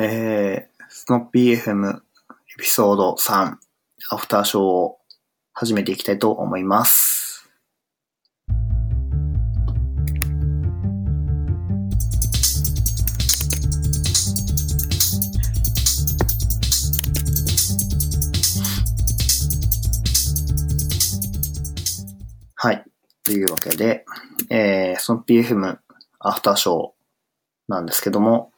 えー、スノッピー FM エピソード3、アフターショーを始めていきたいと思います。はい。というわけで、えー、スノッピー FM アフターショーなんですけども、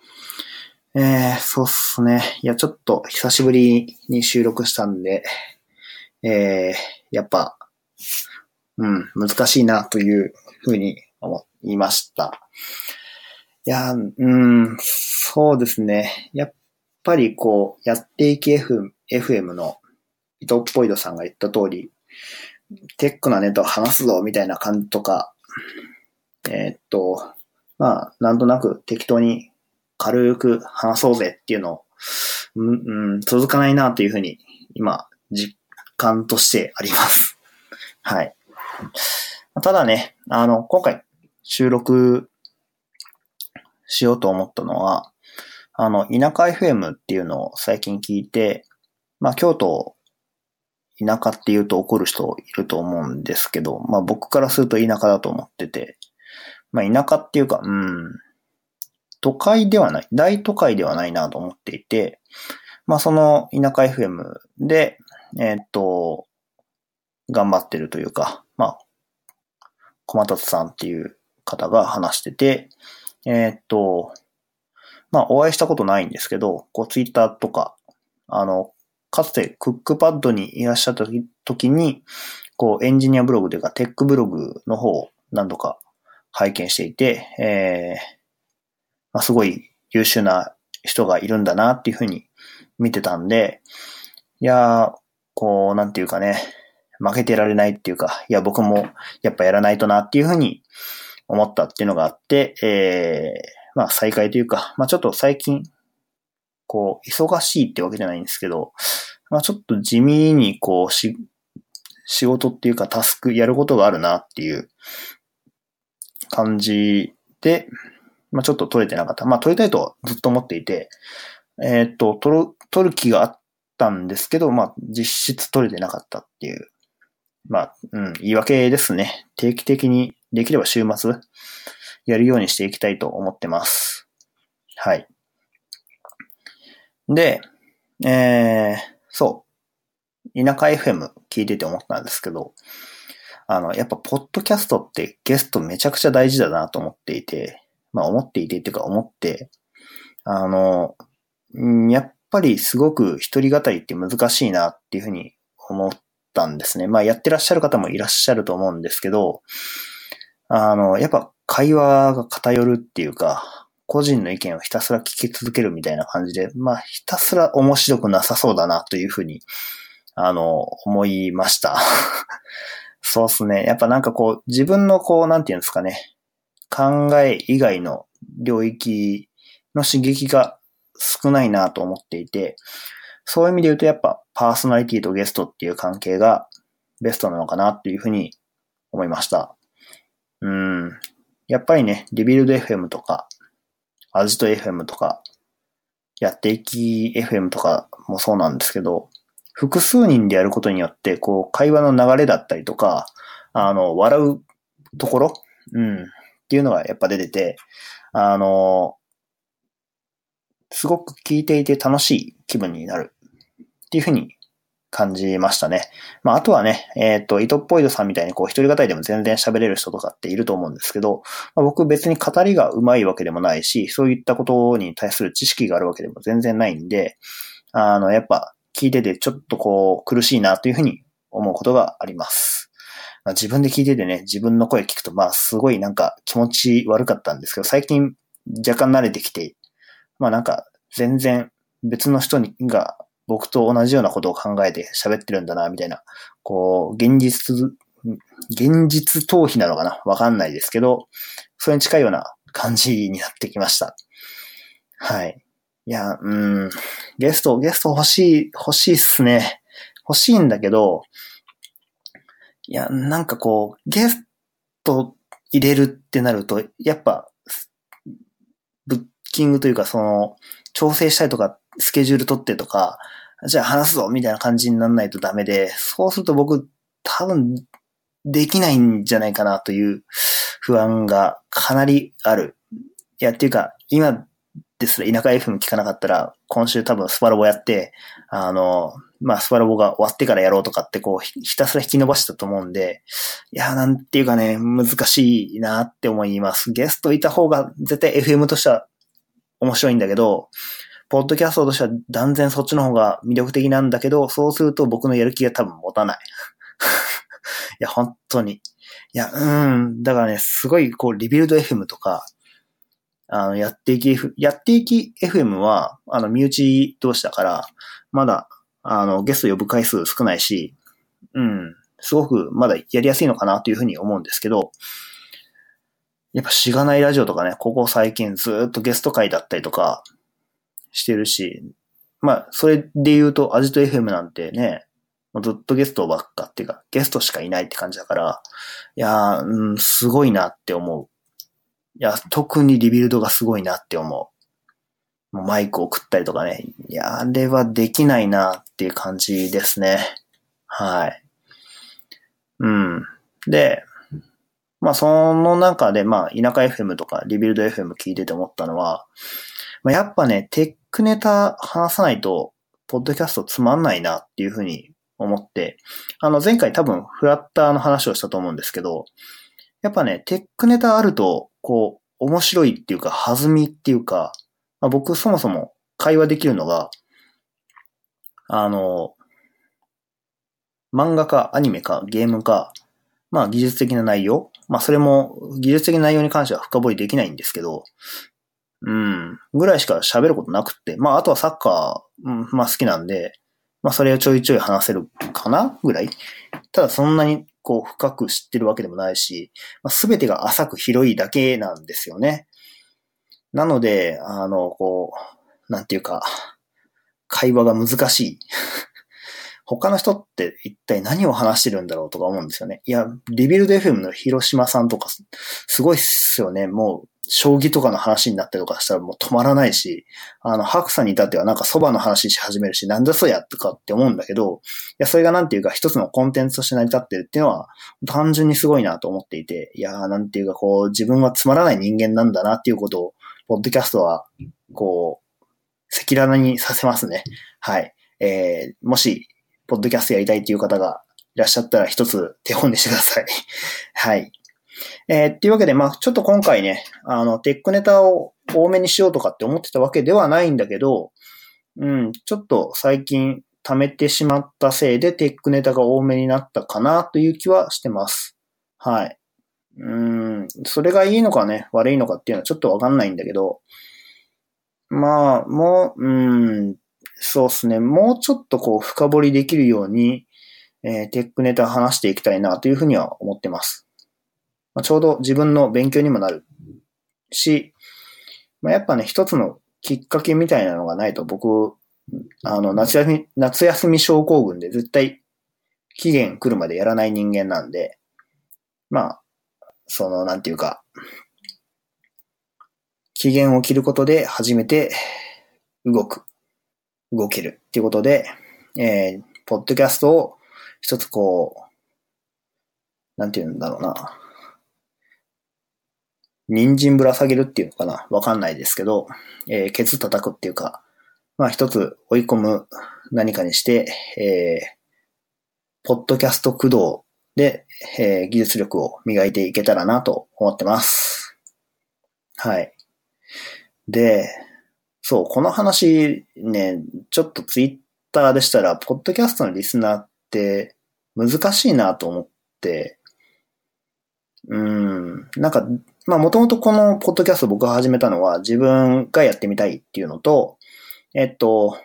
えー、そうっすね。いや、ちょっと久しぶりに収録したんで、えー、やっぱ、うん、難しいなというふうに思いました。いや、うん、そうですね。やっぱりこう、やっていけ F- FM の伊藤ポイドさんが言った通り、テックなネタを話すぞみたいな感じとか、えーっと、まあ、なんとなく適当に軽く話そうぜっていうのを、うん、ん続かないなというふうに、今、実感としてあります。はい。ただね、あの、今回収録しようと思ったのは、あの、田舎 FM っていうのを最近聞いて、まあ、京都、田舎って言うと怒る人いると思うんですけど、まあ僕からすると田舎だと思ってて、まあ田舎っていうか、うん、都会ではない、大都会ではないなと思っていて、まあその田舎 FM で、えーっと、頑張ってるというか、まあ、小松さんっていう方が話してて、えーっと、まあお会いしたことないんですけど、こうツイッターとか、あの、かつてクックパッドにいらっしゃった時に、こうエンジニアブログというかテックブログの方を何度か拝見していて、えーまあ、すごい優秀な人がいるんだなっていうふうに見てたんで、いやー、こう、なんていうかね、負けてられないっていうか、いや、僕もやっぱやらないとなっていうふうに思ったっていうのがあって、えー、まあ再開というか、まあちょっと最近、こう、忙しいってわけじゃないんですけど、まあちょっと地味にこう、し、仕事っていうかタスクやることがあるなっていう感じで、まあちょっと取れてなかった。まあ取りたいとずっと思っていて、えーっと、取る、取る気があったんですけど、まあ実質取れてなかったっていう。まあ、うん、言い訳ですね。定期的にできれば週末やるようにしていきたいと思ってます。はい。で、えー、そう。田舎 FM 聞いてて思ったんですけど、あの、やっぱ、ポッドキャストってゲストめちゃくちゃ大事だなと思っていて、まあ、思っていてっていうか思って、あの、やっぱりすごく一人語りって難しいなっていうふうに思ったんですね。まあ、やってらっしゃる方もいらっしゃると思うんですけど、あの、やっぱ会話が偏るっていうか、個人の意見をひたすら聞き続けるみたいな感じで、まあ、ひたすら面白くなさそうだなというふうに、あの、思いました。そうっすね。やっぱなんかこう、自分のこう、なんていうんですかね、考え以外の領域の刺激が少ないなと思っていて、そういう意味で言うとやっぱパーソナリティとゲストっていう関係がベストなのかなっていうふうに思いました。うん。やっぱりね、リビルド FM とか、アジト FM とか、やっていき FM とかもそうなんですけど、複数人でやることによって、こう、会話の流れだったりとか、あの、笑うところうん。っていうのがやっぱ出てて、あの、すごく聞いていて楽しい気分になるっていうふうに感じましたね。まあ、あとはね、えっ、と、伊藤ポイドさんみたいにこう、一人語りでも全然喋れる人とかっていると思うんですけど、まあ、僕別に語りが上手いわけでもないし、そういったことに対する知識があるわけでも全然ないんで、あの、やっぱ聞いててちょっとこう、苦しいなというふうに思うことがあります。まあ、自分で聞いててね、自分の声聞くと、まあ、すごいなんか気持ち悪かったんですけど、最近若干慣れてきて、まあなんか全然別の人にが僕と同じようなことを考えて喋ってるんだな、みたいな、こう、現実、現実逃避なのかなわかんないですけど、それに近いような感じになってきました。はい。いや、うん、ゲスト、ゲスト欲しい、欲しいっすね。欲しいんだけど、いや、なんかこう、ゲスト入れるってなると、やっぱ、ぶっキングというか、その、調整したりとか、スケジュール取ってとか、じゃあ話すぞみたいな感じにならないとダメで、そうすると僕、多分、できないんじゃないかなという不安がかなりある。いや、っていうか、今ですら田舎 FM 聞かなかったら、今週多分スパロボやって、あの、まあ、スパロボが終わってからやろうとかってこう、ひたすら引き伸ばしたと思うんで、いや、なんていうかね、難しいなって思います。ゲストいた方が絶対 FM としては面白いんだけど、ポッドキャストとしては断然そっちの方が魅力的なんだけど、そうすると僕のやる気が多分持たない。いや、本当に。いや、うん。だからね、すごい、こう、リビルド FM とか、あの、やっていき、やっていき FM は、あの、身内同士だから、まだ、あの、ゲスト呼ぶ回数少ないし、うん、すごくまだやりやすいのかなというふうに思うんですけど、やっぱしがないラジオとかね、ここ最近ずっとゲスト会だったりとかしてるし、まあ、それで言うと、アジト FM なんてね、ずっとゲストばっかっていうか、ゲストしかいないって感じだから、いやー、うん、すごいなって思う。いや、特に Rebuild がすごいなって思う。もうマイクを送ったりとかね。いや、あれはできないなっていう感じですね。はい。うん。で、まあその中で、まあ田舎 FM とかリビルド FM 聞いてて思ったのは、まあ、やっぱね、テックネタ話さないと、ポッドキャストつまんないなっていうふうに思って、あの前回多分フラッターの話をしたと思うんですけど、やっぱね、テックネタあると、こう、面白いっていうか、弾みっていうか、まあ、僕そもそも会話できるのが、あの、漫画かアニメかゲームか、まあ技術的な内容、まあそれも技術的な内容に関しては深掘りできないんですけど、うん、ぐらいしか喋ることなくって、まああとはサッカー、うん、まあ好きなんで、まあそれをちょいちょい話せるかなぐらい。ただそんなにこう深く知ってるわけでもないし、す、べ、てが浅く広いだけなんですよね。なので、あの、こう、なんていうか、会話が難しい。他の人って一体何を話してるんだろうとか思うんですよね。いや、リビルド FM の広島さんとか、すごいっすよね。もう、将棋とかの話になったりとかしたらもう止まらないし、あの、白さんに至ってはなんか蕎麦の話し始めるし、なんだそうやとかって思うんだけど、いや、それがなんていうか一つのコンテンツとして成り立ってるっていうのは、単純にすごいなと思っていて、いやー、なんていうかこう、自分はつまらない人間なんだなっていうことを、ポッドキャストは、こう、赤裸々にさせますね。はい。えー、もし、ポッドキャストやりたいっていう方がいらっしゃったら一つ手本にしてください。はい。えー、っていうわけで、まあちょっと今回ね、あの、テックネタを多めにしようとかって思ってたわけではないんだけど、うん、ちょっと最近貯めてしまったせいでテックネタが多めになったかなという気はしてます。はい。うん、それがいいのかね、悪いのかっていうのはちょっとわかんないんだけど、まあ、もう、うん、そうですね、もうちょっとこう深掘りできるように、えー、テックネタ話していきたいなというふうには思ってます。まあ、ちょうど自分の勉強にもなるし、まあ、やっぱね、一つのきっかけみたいなのがないと僕、あの、夏休み、夏休み症候群で絶対期限来るまでやらない人間なんで、まあ、その、なんていうか、期限を切ることで初めて動く、動けるっていうことで、えー、ポッドキャストを一つこう、なんていうんだろうな。人参ぶら下げるっていうのかな？わかんないですけど、えー、ケツ叩くっていうか、まあ一つ追い込む何かにして、えー、ポッドキャスト駆動で、えー、技術力を磨いていけたらなと思ってます。はい。で、そう、この話ね、ちょっとツイッターでしたら、ポッドキャストのリスナーって難しいなと思って、うん、なんかまあもともとこのポッドキャスト僕が始めたのは自分がやってみたいっていうのと、えっと、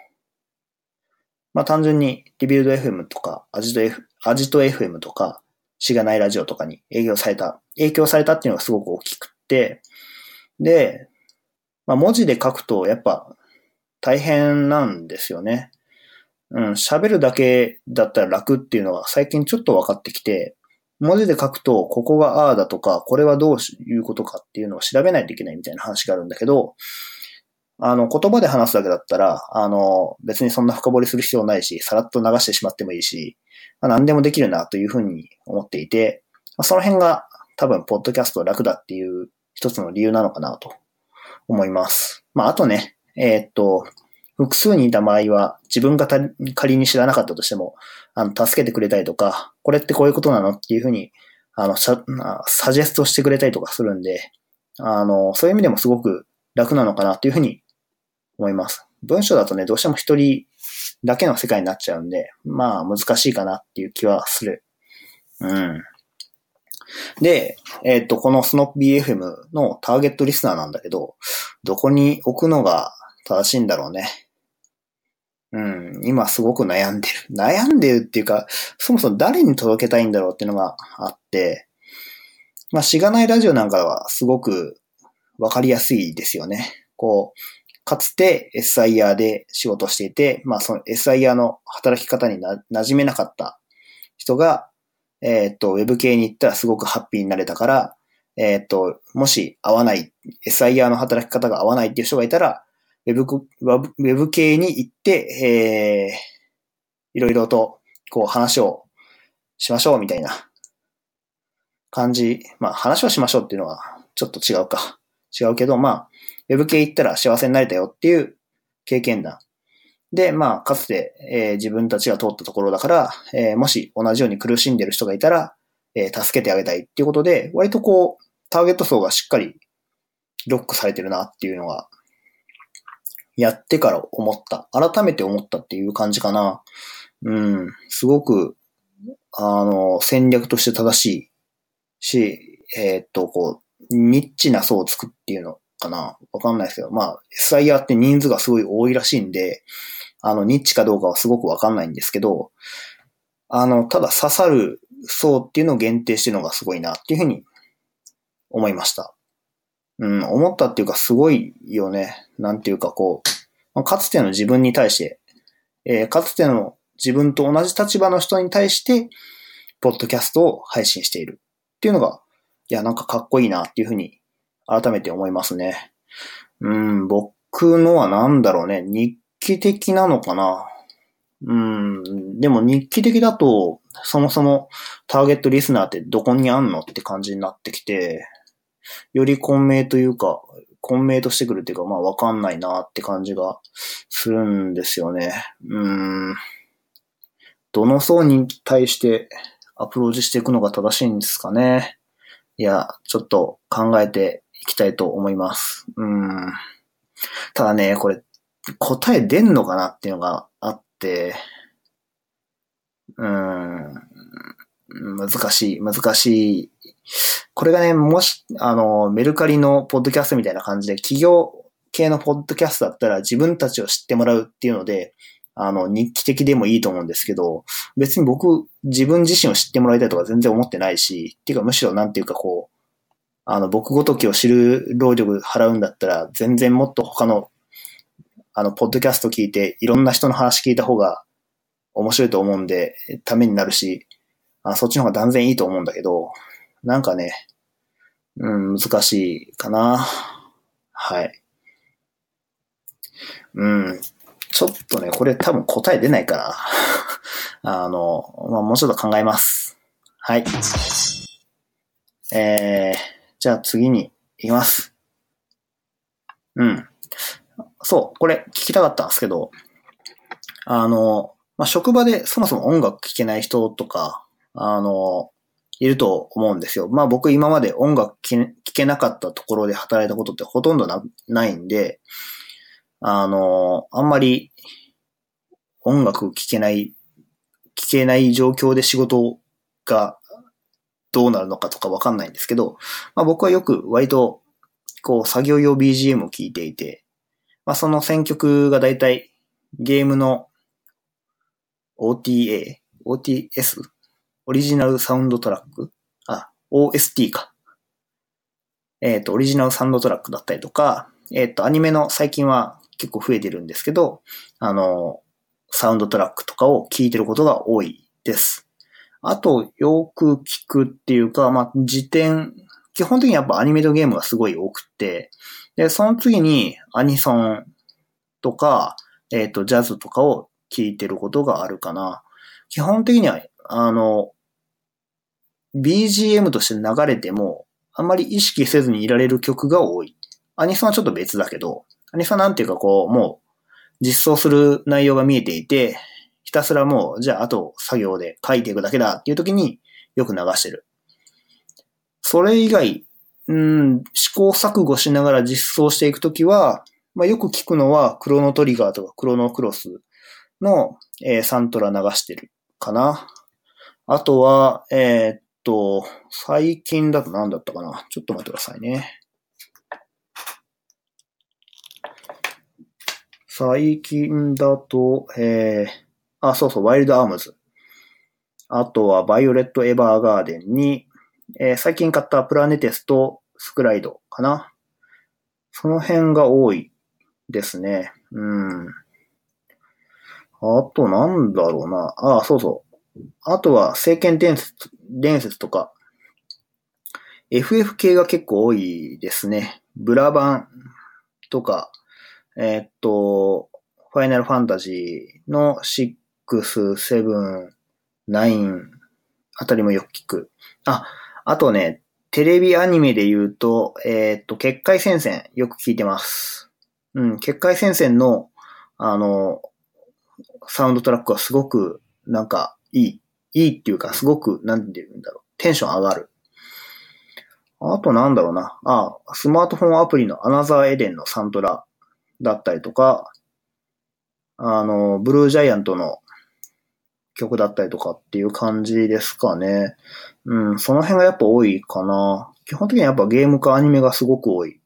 まあ単純にリビルド FM とかアジト F、アジト FM とかしがないラジオとかに営業された、影響されたっていうのがすごく大きくて、で、まあ文字で書くとやっぱ大変なんですよね。うん、喋るだけだったら楽っていうのは最近ちょっと分かってきて、文字で書くと、ここがああだとか、これはどういうことかっていうのを調べないといけないみたいな話があるんだけど、あの、言葉で話すだけだったら、あの、別にそんな深掘りする必要ないし、さらっと流してしまってもいいし、まあ、何でもできるなというふうに思っていて、まあ、その辺が多分、ポッドキャスト楽だっていう一つの理由なのかなと思います。まあ、あとね、えー、っと、複数にいた場合は、自分が仮に知らなかったとしても、あの、助けてくれたりとか、これってこういうことなのっていうふうに、あの、サジェストしてくれたりとかするんで、あの、そういう意味でもすごく楽なのかなっていうふうに思います。文章だとね、どうしても一人だけの世界になっちゃうんで、まあ難しいかなっていう気はする。うん。で、えっ、ー、と、このスノッピー FM のターゲットリスナーなんだけど、どこに置くのが正しいんだろうね。うん、今すごく悩んでる。悩んでるっていうか、そもそも誰に届けたいんだろうっていうのがあって、まあ、しがないラジオなんかはすごくわかりやすいですよね。こう、かつて SIR で仕事していて、まあその SIR の働き方にな馴染めなかった人が、えっ、と、ウェブ系に行ったらすごくハッピーになれたから、えっ、と、もし合わない、SIR の働き方が合わないっていう人がいたら、ウェブ、ウェブ系に行って、えー、いろいろと、こう話をしましょうみたいな感じ。まあ話をしましょうっていうのはちょっと違うか。違うけど、まあ、ウェブ系行ったら幸せになれたよっていう経験談。で、まあ、かつて、えー、自分たちが通ったところだから、えー、もし同じように苦しんでる人がいたら、えー、助けてあげたいっていうことで、割とこう、ターゲット層がしっかりロックされてるなっていうのが、やってから思った。改めて思ったっていう感じかな。うん。すごく、あの、戦略として正しいし、えっと、こう、ニッチな層を作っていうのかなわかんないですけど、まあ、SIR って人数がすごい多いらしいんで、あの、ニッチかどうかはすごくわかんないんですけど、あの、ただ刺さる層っていうのを限定してるのがすごいなっていうふうに思いました。うん、思ったっていうかすごいよね。なんていうかこう、かつての自分に対して、えー、かつての自分と同じ立場の人に対して、ポッドキャストを配信しているっていうのが、いや、なんかかっこいいなっていうふうに改めて思いますね。うん、僕のはなんだろうね。日記的なのかな。うん、でも日記的だと、そもそもターゲットリスナーってどこにあんのって感じになってきて、より混迷というか、混迷としてくるっていうか、まあわかんないなって感じがするんですよね。うん。どの層に対してアプローチしていくのが正しいんですかね。いや、ちょっと考えていきたいと思います。うん。ただね、これ、答え出んのかなっていうのがあって、うん、難しい、難しい。これがね、もし、あの、メルカリのポッドキャストみたいな感じで、企業系のポッドキャストだったら自分たちを知ってもらうっていうので、あの、日記的でもいいと思うんですけど、別に僕、自分自身を知ってもらいたいとか全然思ってないし、っていうかむしろなんていうかこう、あの、僕ごときを知る労力払うんだったら、全然もっと他の、あの、ポッドキャスト聞いて、いろんな人の話聞いた方が面白いと思うんで、ためになるし、あそっちの方が断然いいと思うんだけど、なんかね、うん、難しいかな。はい。うん。ちょっとね、これ多分答え出ないから、あの、まあ、もうちょっと考えます。はい。えー、じゃあ次に行きます。うん。そう、これ聞きたかったんですけど、あの、まあ、職場でそもそも音楽聴けない人とか、あの、いると思うんですよ。まあ僕今まで音楽聴けなかったところで働いたことってほとんどなないんで、あの、あんまり音楽聴けない、聴けない状況で仕事がどうなるのかとかわかんないんですけど、まあ僕はよく割と、こう、作業用 BGM を聴いていて、まあその選曲がだいたいゲームの OTA、OTS? オリジナルサウンドトラックあ、OST か。えっ、ー、と、オリジナルサウンドトラックだったりとか、えっ、ー、と、アニメの最近は結構増えてるんですけど、あの、サウンドトラックとかを聴いてることが多いです。あと、よく聞くっていうか、まあ、辞典基本的にやっぱアニメとゲームがすごい多くて、で、その次にアニソンとか、えっ、ー、と、ジャズとかを聴いてることがあるかな。基本的には、あの、BGM として流れても、あんまり意識せずにいられる曲が多い。アニソンはちょっと別だけど、アニソンなんていうかこう、もう、実装する内容が見えていて、ひたすらもう、じゃああと作業で書いていくだけだっていう時によく流してる。それ以外、うん、試行錯誤しながら実装していくときは、まあ、よく聞くのは、クロノトリガーとかクロノクロスの、えー、サントラ流してるかな。あとは、えー、っと、最近だと何だったかな？ちょっと待ってくださいね。最近だと、えー、あ、そうそう、ワイルドアームズ。あとは、バイオレット・エヴァーガーデンに、えー、最近買ったプラネテスとスクライドかな？その辺が多いですね。うん。あとなんだろうな。ああ、そうそう。あとは、聖剣伝説、伝説とか、FF 系が結構多いですね。ブラバンとか、えー、っと、ファイナルファンタジーの6、7、9あたりもよく聞く。あ、あとね、テレビアニメで言うと、えー、っと、結界戦線よく聞いてます。うん、結界戦線の、あの、サウンドトラックはすごく、なんか、いい。いいっていうか、すごく、なんて言うんだろう。テンション上がる。あとなんだろうな。あ、スマートフォンアプリのアナザーエデンのサントラだったりとか、あの、ブルージャイアントの曲だったりとかっていう感じですかね。うん、その辺がやっぱ多いかな。基本的にはやっぱゲームかアニメがすごく多い。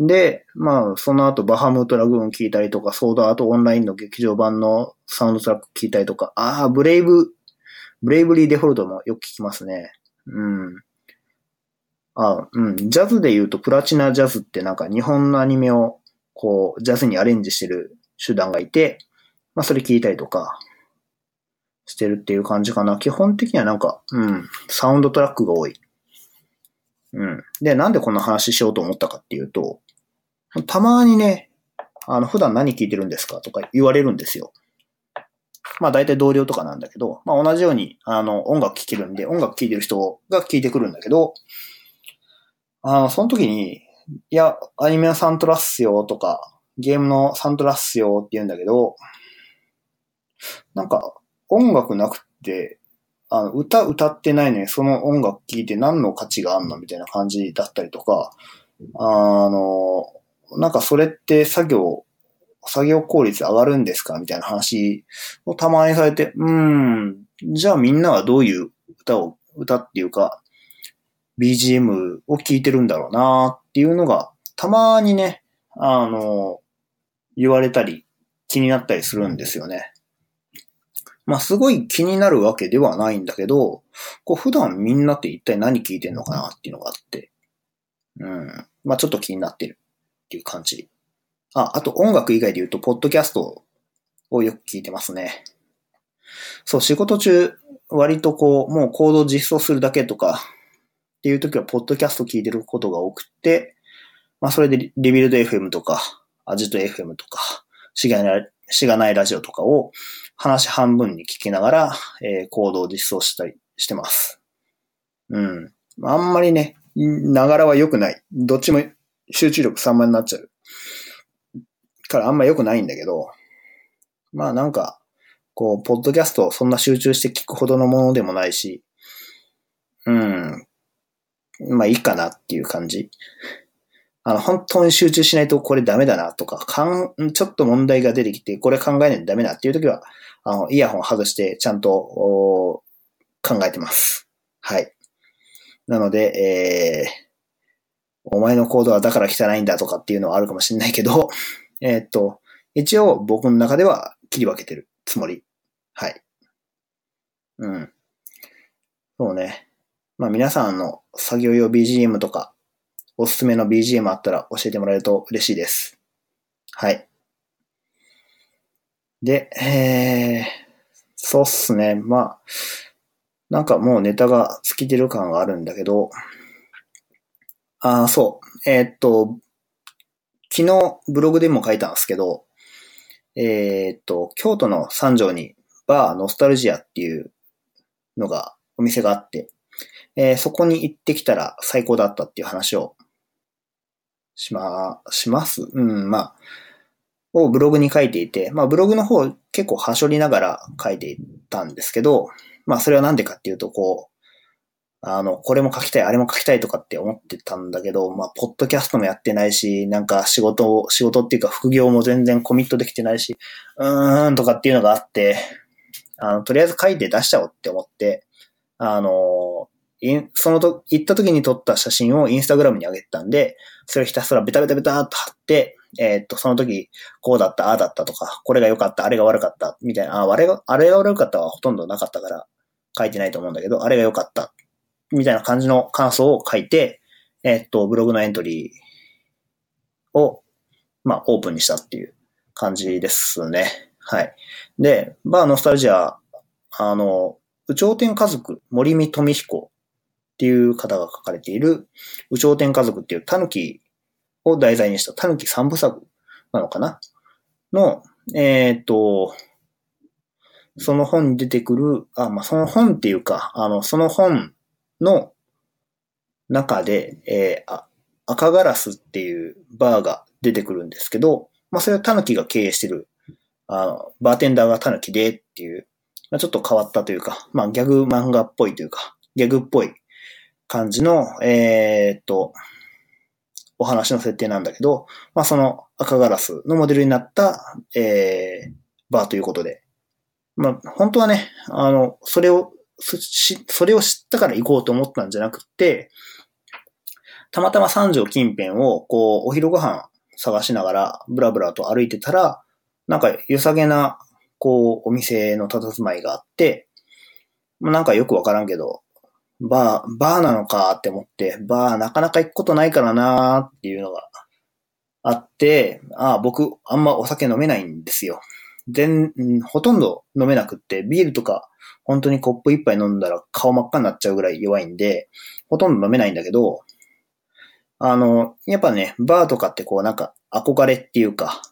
で、まあ、その後バハムートラグーン聞いたりとか、ソードアートオンラインの劇場版のサウンドトラック聞いたりとか、ああ、ブレイブ、ブレイブリーデフォルトもよく聞きますね。うん。あうん。ジャズで言うとプラチナジャズってなんか日本のアニメをこう、ジャズにアレンジしてる手段がいて、まあそれ聞いたりとか、してるっていう感じかな。基本的にはなんか、うん、サウンドトラックが多い。うん。で、なんでこんな話しようと思ったかっていうと、たまにね、あの、普段何聞いてるんですかとか言われるんですよ。まあ大体同僚とかなんだけど、まあ同じように、あの、音楽聴けるんで、音楽聴いてる人が聞いてくるんだけど、あの、その時に、いや、アニメのサントラっすよとか、ゲームのサントラっすよって言うんだけど、なんか、音楽なくて、あの、歌歌ってないのにその音楽聴いて何の価値があんのみたいな感じだったりとか、あの、なんかそれって作業、作業効率上がるんですか？みたいな話をたまにされて、うん、じゃあみんなはどういう歌を、歌っていうか、BGM を聴いてるんだろうなっていうのが、たまにね、あの、言われたり、気になったりするんですよね。まあすごい気になるわけではないんだけど、こう普段みんなって一体何聞いてんのかなっていうのがあって、うん。まあちょっと気になってるっていう感じ。あ、あと音楽以外で言うと、ポッドキャストをよく聞いてますね。そう、仕事中、割とこう、もうコード実装するだけとか、っていう時は、ポッドキャスト聞いてることが多くて、まあそれでリビルド FM とか、アジト FM とか、しがない、しがないラジオとかを、話半分に聞きながら、えー、行動を実装したりしてます。うん。あんまりね、ながらは良くない。どっちも集中力散漫になっちゃう。からあんま良くないんだけど、まあなんか、こう、ポッドキャストそんな集中して聞くほどのものでもないし、うん。まあいいかなっていう感じ。あの、本当に集中しないとこれダメだなとか、かん、ちょっと問題が出てきて、これ考えないとダメだっていう時は、あの、イヤホン外してちゃんと、お考えてます。はい。なので、えー、お前のコードはだから汚いんだとかっていうのはあるかもしれないけど、えー、っと、一応僕の中では切り分けてるつもり。はい。うん。そうね。まあ皆さんの作業用 BGM とか、おすすめの BGM あったら教えてもらえると嬉しいです。はい。で、えー、そうっすね。まあ、なんかもうネタが尽きてる感があるんだけど、ああ、そう。えーっと、昨日ブログでも書いたんですけど、えーっと、京都の三条にバーノスタルジアっていうのが、お店があって、えーそこに行ってきたら最高だったっていう話をしま、します？うん、まあ、をブログに書いていて、まあブログの方結構はしょりながら書いていたんですけど、まあそれはなんでかっていうと、こう、あの、これも書きたい、あれも書きたいとかって思ってたんだけど、まあ、ポッドキャストもやってないし、なんか仕事を、仕事っていうか副業も全然コミットできてないし、うーんとかっていうのがあって、あの、とりあえず書いて出しちゃおうって思って、あの、インそのと、行った時に撮った写真をインスタグラムに上げたんで、それをひたすらベタベタベタっと貼って、えーっと、その時、こうだった、ああだったとか、これが良かった、あれが悪かった、みたいな、ああれが、あれが悪かったはほとんどなかったから、書いてないと思うんだけど、あれが良かった、みたいな感じの感想を書いて、えっと、ブログのエントリーを、まあ、オープンにしたっていう感じですね。はい。で、バーノスタルジア、あの、宇頂天家族、森見富彦っていう方が書かれている、宇頂天家族っていう狸を題材にした狸三部作なのかな？の、えーっと、その本に出てくる、あ、まあ、その本っていうか、あの、その本の中で、えー赤ガラスっていうバーが出てくるんですけど、まあ、それはタヌキが経営してる、あの、バーテンダーがタヌキでっていう、まあ、ちょっと変わったというか、まあ、ギャグ漫画っぽいというか、ギャグっぽい感じの、えーっと、お話の設定なんだけど、まあ、その赤ガラスのモデルになった、えー、バーということで、まあ、本当はね、あの、それを、そしそれを知ったから行こうと思ったんじゃなくて、たまたま三条近辺を、こう、お昼ご飯探しながら、ブラブラと歩いてたら、なんか良さげな、こう、お店の佇まいがあって、まあなんかよくわからんけど、バー、バーなのかって思って、バーなかなか行くことないからなーっていうのがあって、ああ、僕、あんまお酒飲めないんですよ。全、ほとんど飲めなくって、ビールとか、本当にコップ一杯飲んだら顔真っ赤になっちゃうぐらい弱いんで、ほとんど飲めないんだけど、あの、やっぱね、バーとかってこうなんか憧れっていうか、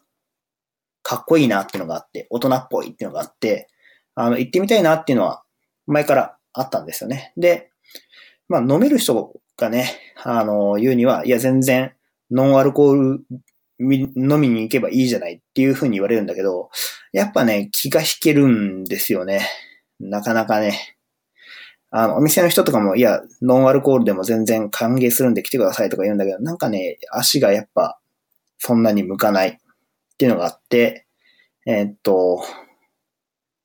かっこいいなっていうのがあって、大人っぽいっていうのがあって、あの、行ってみたいなっていうのは前からあったんですよね。で、まあ飲める人がね、あの、言うには、いや全然ノンアルコール飲みに行けばいいじゃないっていう風に言われるんだけど、やっぱね、気が引けるんですよね。なかなかね。あの、お店の人とかも、いや、ノンアルコールでも全然歓迎するんで来てくださいとか言うんだけど、なんかね、足がやっぱ、そんなに向かないっていうのがあって、えーっと、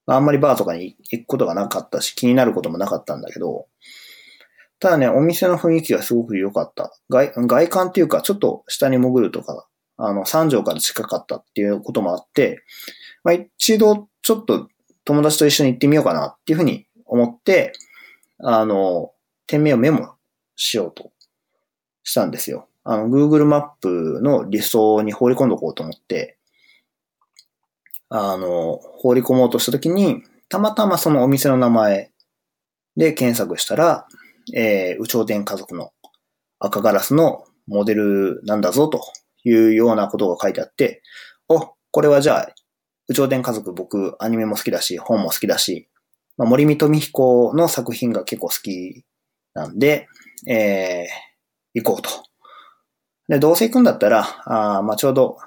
あんまりバーとかに行くことがなかったし、気になることもなかったんだけど、ただね、お店の雰囲気がすごく良かった。外、外観っていうか、ちょっと下に潜るとか、あの、三条から近かったっていうこともあって、まあ、一度、ちょっと友達と一緒に行ってみようかなっていうふうに思って、あの、店名をメモしようとしたんですよ。あの、Google マップの理想に放り込んどこうと思って、あの、放り込もうとしたときに、たまたまそのお店の名前で検索したら、えー、宇頂天家族の赤ガラスのモデルなんだぞというようなことが書いてあって、お、これはじゃあ、宇頂天家族僕アニメも好きだし、本も好きだし、まあ、森見富彦の作品が結構好きなんで、えー、行こうと。で、どうせ行くんだったら、あまあちょうど、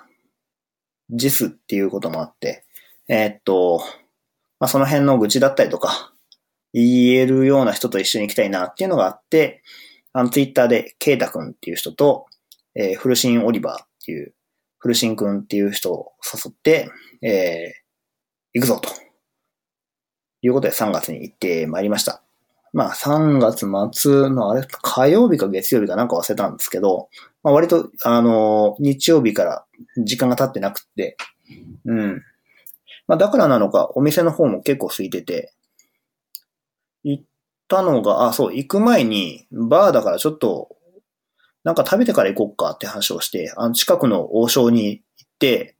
JIS っていうこともあって、えーっと、まあその辺の愚痴だったりとか、言えるような人と一緒に行きたいなっていうのがあって、あの、ツイッターで、ケイタ君っていう人と、えーフルシン・オリバーっていう、フルシン君っていう人を誘って、えー行くぞと。いうことで3月に行ってまいりました。まあ3月末のあれ、火曜日か月曜日かなんか忘れたんですけど、まあ割と、あの日曜日から時間が経ってなくて、うん。まあだからなのか、お店の方も結構空いてて、行ったのが、あ、そう、行く前に、バーだからちょっと、なんか食べてから行こっかって話をして、あの近くの王将に行って、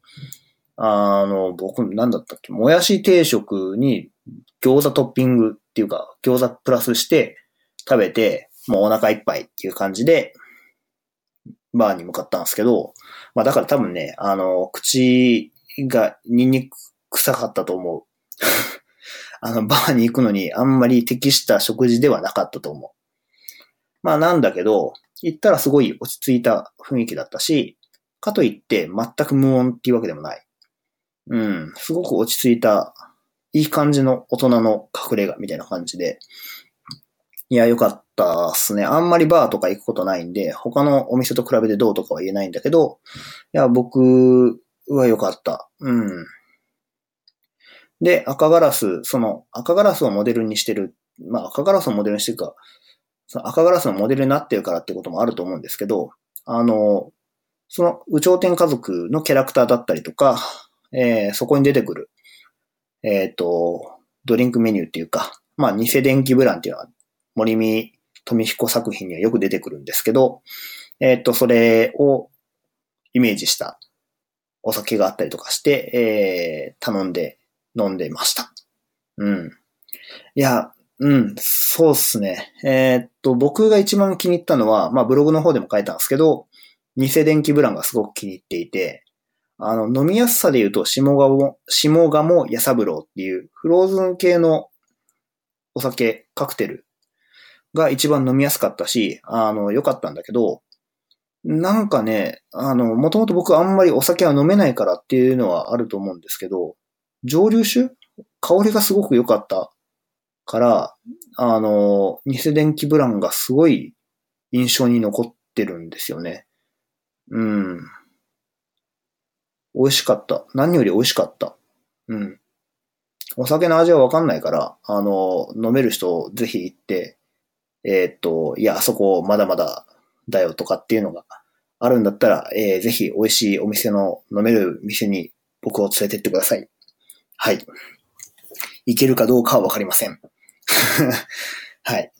あの、僕、なんだったっけ、もやし定食に餃子トッピングっていうか、餃子プラスして食べて、もうお腹いっぱいっていう感じで、バーに向かったんですけど、まあだから多分ね、あの、口がニンニク臭かったと思う。あの、バーに行くのにあんまり適した食事ではなかったと思う。まあなんだけど、行ったらすごい落ち着いた雰囲気だったし、かといって全く無音っていうわけでもない。うん、すごく落ち着いた、いい感じの大人の隠れ家みたいな感じで、いや、よかったっすね。あんまりバーとか行くことないんで、他のお店と比べてどうとかは言えないんだけど、いや、僕は良かった。うん。で、赤ガラス、その赤ガラスをモデルにしてる、まあ赤ガラスをモデルにしてるか、その赤ガラスのモデルになってるからってこともあると思うんですけど、あの、その、宇頂天家族のキャラクターだったりとか、えー、そこに出てくる、えっ、ー、と、ドリンクメニューっていうか、まあ、偽電気ブランっていうのは、森見富彦作品にはよく出てくるんですけど、えっ、ー、と、それをイメージしたお酒があったりとかして、えー、頼んで飲んでました。うん。いや、うん、そうっすね。えー、っと、僕が一番気に入ったのは、まあブログの方でも書いたんですけど、偽電気ブランがすごく気に入っていて、あの、飲みやすさで言うと、下鴨、下鴨やさぶろうっていう、フローズン系のお酒、カクテルが一番飲みやすかったし、あの、良かったんだけど、なんかね、あの、もともと僕あんまりお酒は飲めないからっていうのはあると思うんですけど、蒸留酒？香りがすごく良かったから、あの、偽電気ブランがすごい印象に残ってるんですよね。うん。美味しかった。何より美味しかった。うん。お酒の味はわかんないから、あの、飲める人ぜひ行って、えー、っと、いや、あそこまだまだだよとかっていうのがあるんだったら、えー、ぜひ美味しいお店の飲める店に僕を連れてってください。はい。いけるかどうかはわかりません。はい。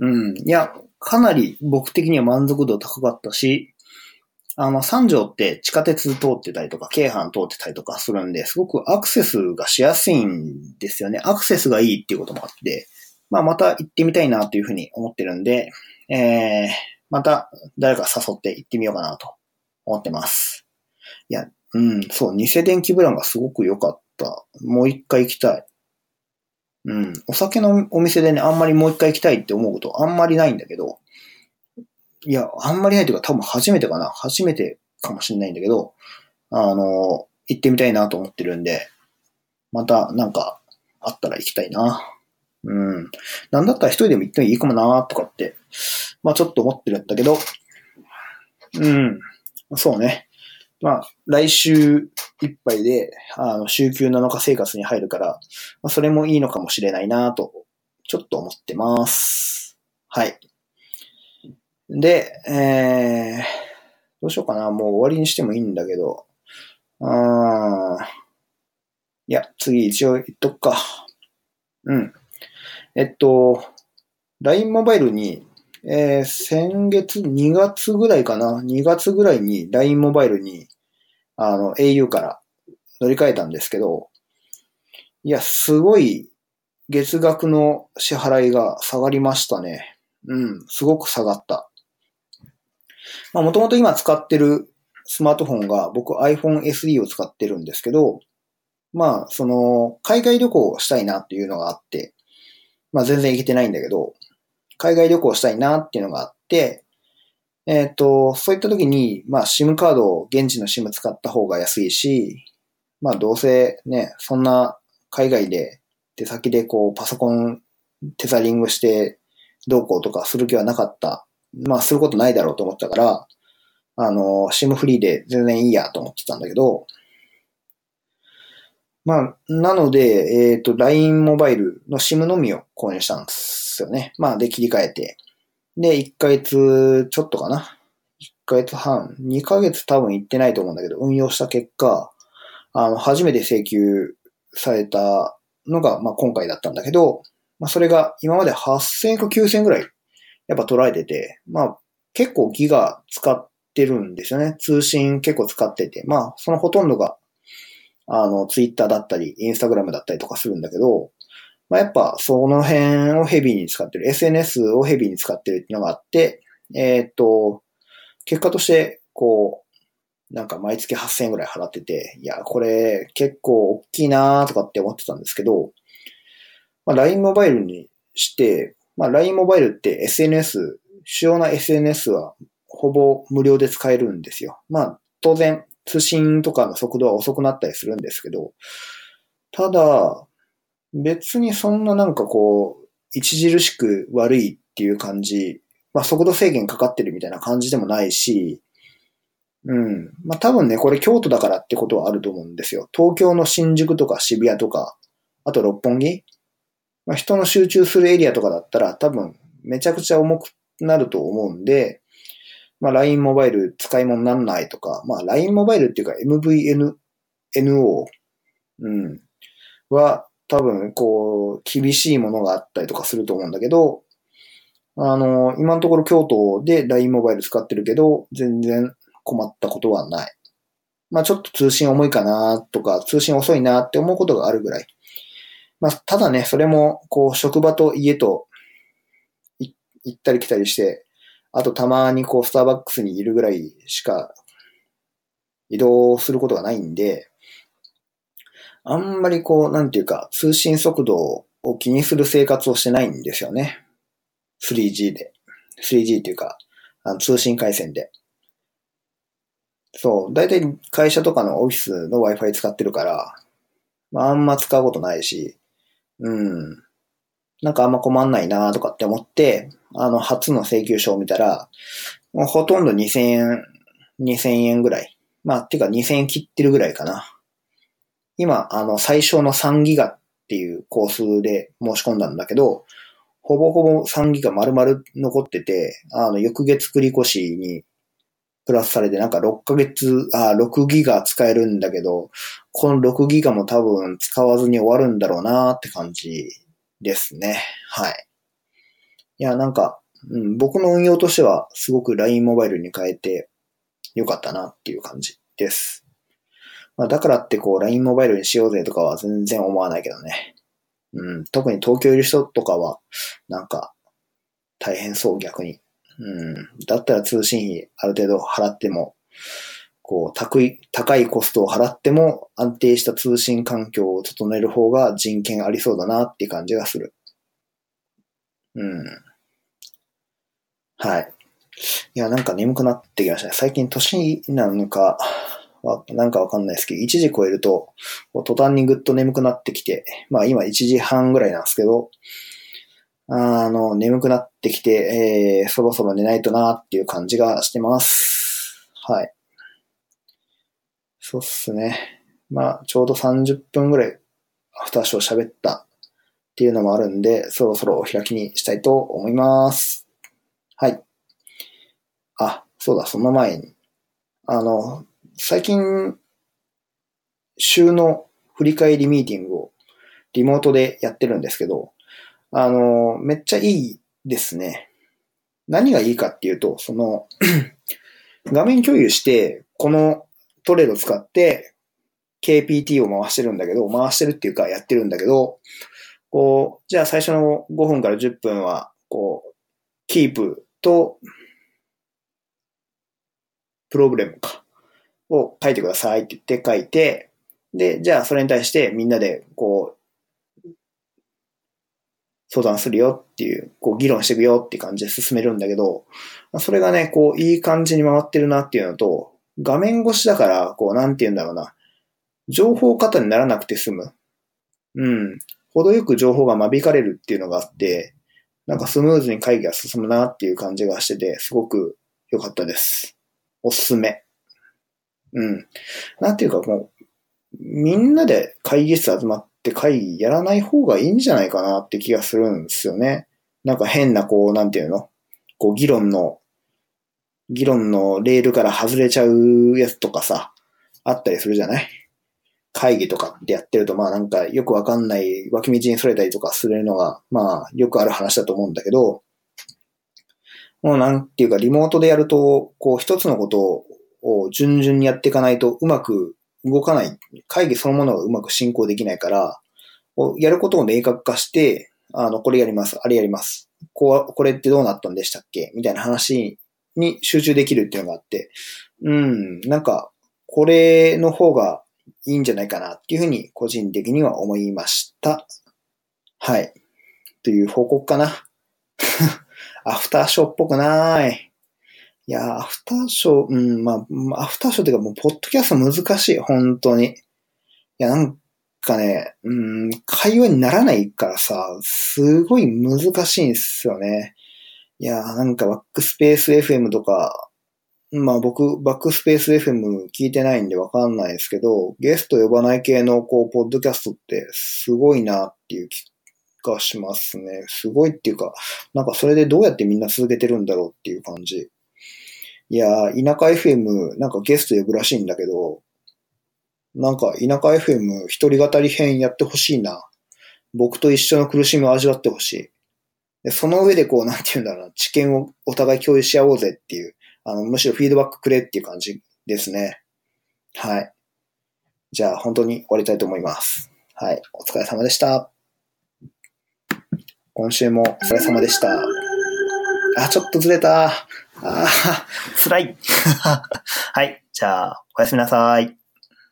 うん。いや、かなり僕的には満足度高かったし、あの、三条って地下鉄通ってたりとか、京阪通ってたりとかするんで、すごくアクセスがしやすいんですよね。アクセスがいいっていうこともあって、まあ、また行ってみたいなというふうに思ってるんで、えー、また誰か誘って行ってみようかなと思ってます。いや、うん、そう、偽電気ブランがすごく良かった。もう一回行きたい。うん、お酒のお店でね、あんまりもう一回行きたいって思うことあんまりないんだけど、いや、あんまりないというか多分初めてかな。初めてかもしれないんだけど、あの、行ってみたいなと思ってるんで、またなんかあったら行きたいな。うん。なんだったら一人でも行ってもいいかもなとかって、まあちょっと思ってるんだけど、うん。そうね。まあ、来週いっぱいで、あの、週休7日生活に入るから、まあ、それもいいのかもしれないなと、ちょっと思ってます。はい。で、えー、どうしようかな。もう終わりにしてもいいんだけど、あー、いや、次一応言っとくか。うん。えっと、LINE モバイルにえー、先月2月ぐらいかな ?2 月ぐらいに LINE モバイルに、あの、au から乗り換えたんですけど、いや、すごい月額の支払いが下がりましたね。うん、すごく下がった。まあ、もともと今使ってるスマートフォンが僕 iPhone SE を使ってるんですけど、まあ、その、海外旅行をしたいなっていうのがあって、まあ全然行けてないんだけど、海外旅行したいなっていうのがあって、えっ、ー、と、そういった時に、まあ、SIM カードを現地の SIM 使った方が安いし、まあ、どうせね、そんな海外で出先でこう、パソコンテザリングしてどうこうとかする気はなかった。まあ、することないだろうと思ったから、あの、SIM フリーで全然いいやと思ってたんだけど、まあ、なので、えっ、ー、と、LINE モバイルの SIM のみを購入したんですですよね。まあ、で、切り替えて。で、1ヶ月ちょっとかな。1ヶ月半、2ヶ月多分行ってないと思うんだけど、運用した結果、あの、初めて請求されたのが、まあ、今回だったんだけど、まあ、それが今まで8000か9000ぐらい、やっぱ捉えてて、まあ、結構ギガ使ってるんですよね。通信結構使ってて、まあ、そのほとんどがあの、ツイッターだったり、インスタグラムだったりとかするんだけど、まあ、やっぱその辺をヘビーに使ってる、SNS をヘビーに使ってるっていうのがあって、えっ、と、結果として、こう、なんか毎月8000円ぐらい払ってて、いや、これ結構大きいなーとかって思ってたんですけど、まあ、LINE モバイルにして、まあ、LINE モバイルって SNS、主要な SNS はほぼ無料で使えるんですよ。まあ、当然、通信とかの速度は遅くなったりするんですけど、ただ、別にそんななんかこう、著しく悪いっていう感じ、まあ速度制限かかってるみたいな感じでもないし、うん。まあ多分ね、これ京都だからってことはあると思うんですよ。東京の新宿とか渋谷とか、あと六本木まあ人の集中するエリアとかだったら多分めちゃくちゃ重くなると思うんで、まあ LINE モバイル使い物になんないとか、まあ LINE モバイルっていうか MVNO、うん、は多分こう厳しいものがあったりとかすると思うんだけど、あの、今のところ京都で LINE モバイル使ってるけど、全然困ったことはない。まあちょっと通信重いかなとか、通信遅いなって思うことがあるぐらい。まあただね、それもこう職場と家と行ったり来たりして、あとたまにこうスターバックスにいるぐらいしか移動することがないんで、あんまりこう、なんていうか、通信速度を気にする生活をしてないんですよね。3G で。3G っていうか、あの通信回線で。そう、だいたい会社とかのオフィスの Wi-Fi 使ってるから、まあ、あんま使うことないし、うん。なんかあんま困んないなとかって思って、あの、初の請求書を見たら、もうほとんど2000円、2000円ぐらい。まあ、てか2000円切ってるぐらいかな。今、あの、最小の3ギガっていうコースで申し込んだんだけど、ほぼほぼ3ギガ丸々残ってて、あの、翌月繰り越しにプラスされて、なんか6ヶ月、あ、6ギガ使えるんだけど、この6ギガも多分使わずに終わるんだろうなって感じですね。はい。いや、なんか、うん、僕の運用としてはすごく LINE モバイルに変えてよかったなっていう感じです。まあ、だからってこう LINE モバイルにしようぜとかは全然思わないけどね。うん、特に東京いる人とかは、なんか、大変そう逆に。うん、だったら通信費ある程度払っても、こう、高い、高いコストを払っても安定した通信環境を整える方が人権ありそうだなっていう感じがする。うん。はい。いや、なんか眠くなってきましたね。最近年なのか、なんかわかんないですけど、1時超えると、途端にぐっと眠くなってきて、まあ今1時半ぐらいなんですけど、あの、眠くなってきて、えー、そろそろ寝ないとなっていう感じがしてます。はい。そうっすね。まあ、ちょうど30分ぐらい、アフターショー喋ったっていうのもあるんで、そろそろお開きにしたいと思います。はい。あ、そうだ、その前に。あの、最近、週の振り返りミーティングをリモートでやってるんですけど、あの、めっちゃいいですね。何がいいかっていうと、その、画面共有して、このトレード使って、KPT を回してるんだけど、回してるっていうかやってるんだけど、こう、じゃあ最初の5分から10分は、こう、キープと、プロブレムか、を書いてくださいって言って書いて、で、じゃあそれに対してみんなで、こう、相談するよっていう、こう議論していくよって感じで進めるんだけど、それがね、こういい感じに回ってるなっていうのと、画面越しだから、こうなんて言うんだろうな、情報過多にならなくて済む。うん。程よく情報が間引かれるっていうのがあって、なんかスムーズに会議が進むなっていう感じがしてて、すごく良かったです。おすすめ。うん。なんていうかもう、みんなで会議室集まって会議やらない方がいいんじゃないかなって気がするんですよね。なんか変なこう、なんていうの？こう議論の、議論のレールから外れちゃうやつとかさ、あったりするじゃない？会議とかってやってると、まあなんかよくわかんない脇道にそれたりとかするのが、まあよくある話だと思うんだけど、もうなんていうかリモートでやると、こう一つのことをを順々にやっていかないとうまく動かない。会議そのものがうまく進行できないから、やることを明確化して、あの、これやります、あれやります。こう、これってどうなったんでしたっけみたいな話に集中できるっていうのがあって、うん、なんか、これの方がいいんじゃないかなっていうふうに個人的には思いました。はい。という報告かな。アフターショーっぽくない。いや、アフターショー、うん、まあ、アフターショーっていうかもう、ポッドキャスト難しい、本当に。いや、なんかね、うん、会話にならないからさ、すごい難しいんですよね。いや、なんかバックスペース FM とか、まあ僕、バックスペース FM 聞いてないんでわかんないですけど、ゲスト呼ばない系のこう、ポッドキャストってすごいなっていう気がしますね。すごいっていうか、なんかそれでどうやってみんな続けてるんだろうっていう感じ。いやー、田舎 FM なんかゲスト呼ぶらしいんだけど、なんか田舎 FM 一人語り編やってほしいな。僕と一緒の苦しみを味わってほしい。でその上でこう、なんて言うんだろうな、知見をお互い共有し合おうぜっていう、あの、むしろフィードバックくれっていう感じですね。はい。じゃあ、本当に終わりたいと思います。はい。お疲れ様でした。今週もお疲れ様でした。あ、ちょっとずれた。ああ、辛い。はい。じゃあ、おやすみなさい。